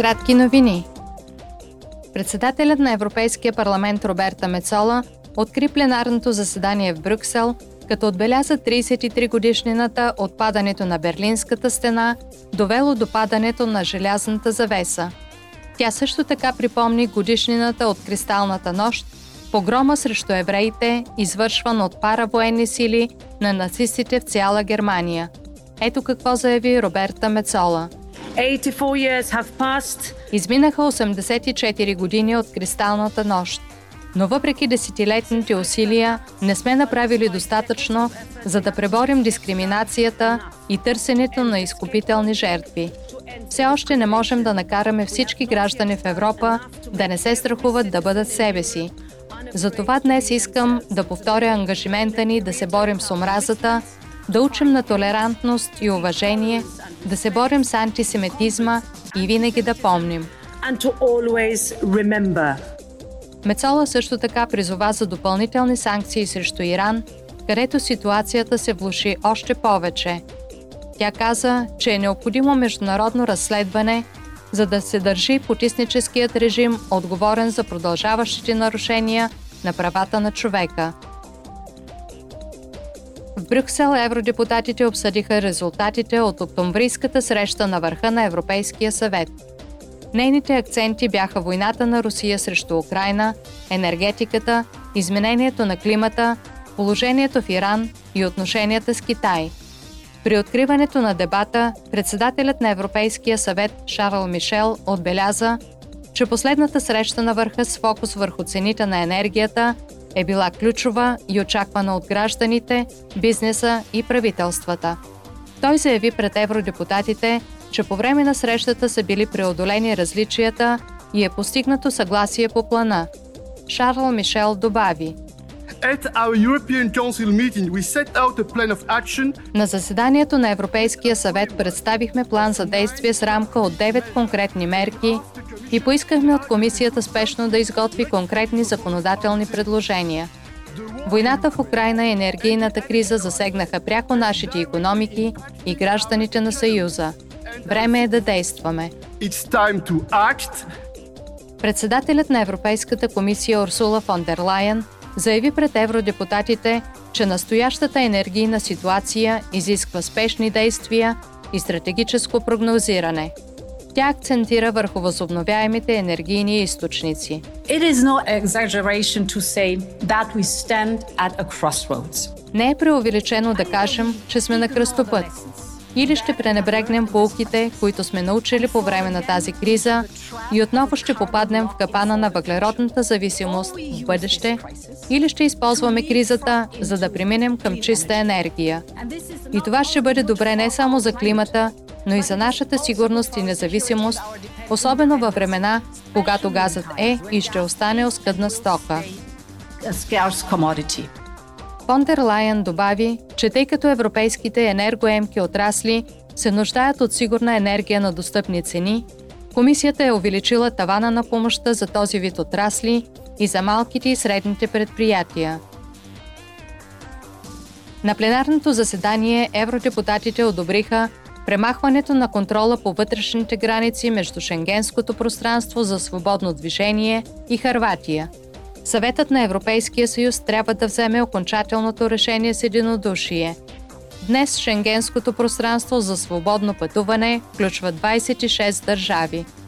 Кратки новини. Председателят на Европейския парламент Роберта Мецола откри пленарното заседание в Брюксел, като отбеляза 33 годишнината от падането на Берлинската стена, довело до падането на желязната завеса. Тя също така припомни годишнината от Кристалната нощ, погрома срещу евреите, извършван от паравоенни сили на нацистите в цяла Германия. Ето какво заяви Роберта Мецола – Изминаха 84 години от кристалната нощ, но въпреки десетилетните усилия не сме направили достатъчно, за да преборим дискриминацията и търсенето на изкупителни жертви. Все още не можем да накараме всички граждани в Европа да не се страхуват да бъдат себе си. Затова днес искам да повторя ангажимента ни да се борим с омразата, да учим на толерантност и уважение, да се борим с антисемитизма и винаги да помним. Мецола също така призова за допълнителни санкции срещу Иран, където ситуацията се влуши още повече. Тя каза, че е необходимо международно разследване, за да се държи потисническият режим отговорен за продължаващите нарушения на правата на човека – в Брюксел евродепутатите обсъдиха резултатите от октомврийската среща на върха на Европейския съвет. Нейните акценти бяха войната на Русия срещу Украина, енергетиката, изменението на климата, положението в Иран и отношенията с Китай. При откриването на дебата, председателят на Европейския съвет Шарл Мишел отбеляза, че последната среща на върха с фокус върху цените на енергията е била ключова и очаквана от гражданите, бизнеса и правителствата. Той заяви пред евродепутатите, че по време на срещата са били преодолени различията и е постигнато съгласие по плана. Шарл Мишел добави – на заседанието на Европейския съвет представихме план за действие с рамка от 9 конкретни мерки и поискахме от комисията спешно да изготви конкретни законодателни предложения. Войната в Украина и енергийната криза засегнаха пряко нашите економики и гражданите на Съюза. Време е да действаме. Председателят на Европейската комисия Урсула фон дер Лайен заяви пред евродепутатите, че настоящата енергийна ситуация изисква спешни действия и стратегическо прогнозиране. Тя акцентира върху възобновяемите енергийни източници. It is no exaggeration to say that we stand at a crossroads. Не е преувеличено да кажем, че сме на кръстопът или ще пренебрегнем полките, които сме научили по време на тази криза и отново ще попаднем в капана на въглеродната зависимост в бъдеще, или ще използваме кризата, за да преминем към чиста енергия. И това ще бъде добре не само за климата, но и за нашата сигурност и независимост, особено във времена, когато газът е и ще остане оскъдна стока. Фондер Лайен добави, че тъй като европейските енергоемки отрасли се нуждаят от сигурна енергия на достъпни цени, комисията е увеличила тавана на помощта за този вид отрасли и за малките и средните предприятия. На пленарното заседание евродепутатите одобриха премахването на контрола по вътрешните граници между Шенгенското пространство за свободно движение и Харватия – Съветът на Европейския съюз трябва да вземе окончателното решение с единодушие. Днес Шенгенското пространство за свободно пътуване включва 26 държави –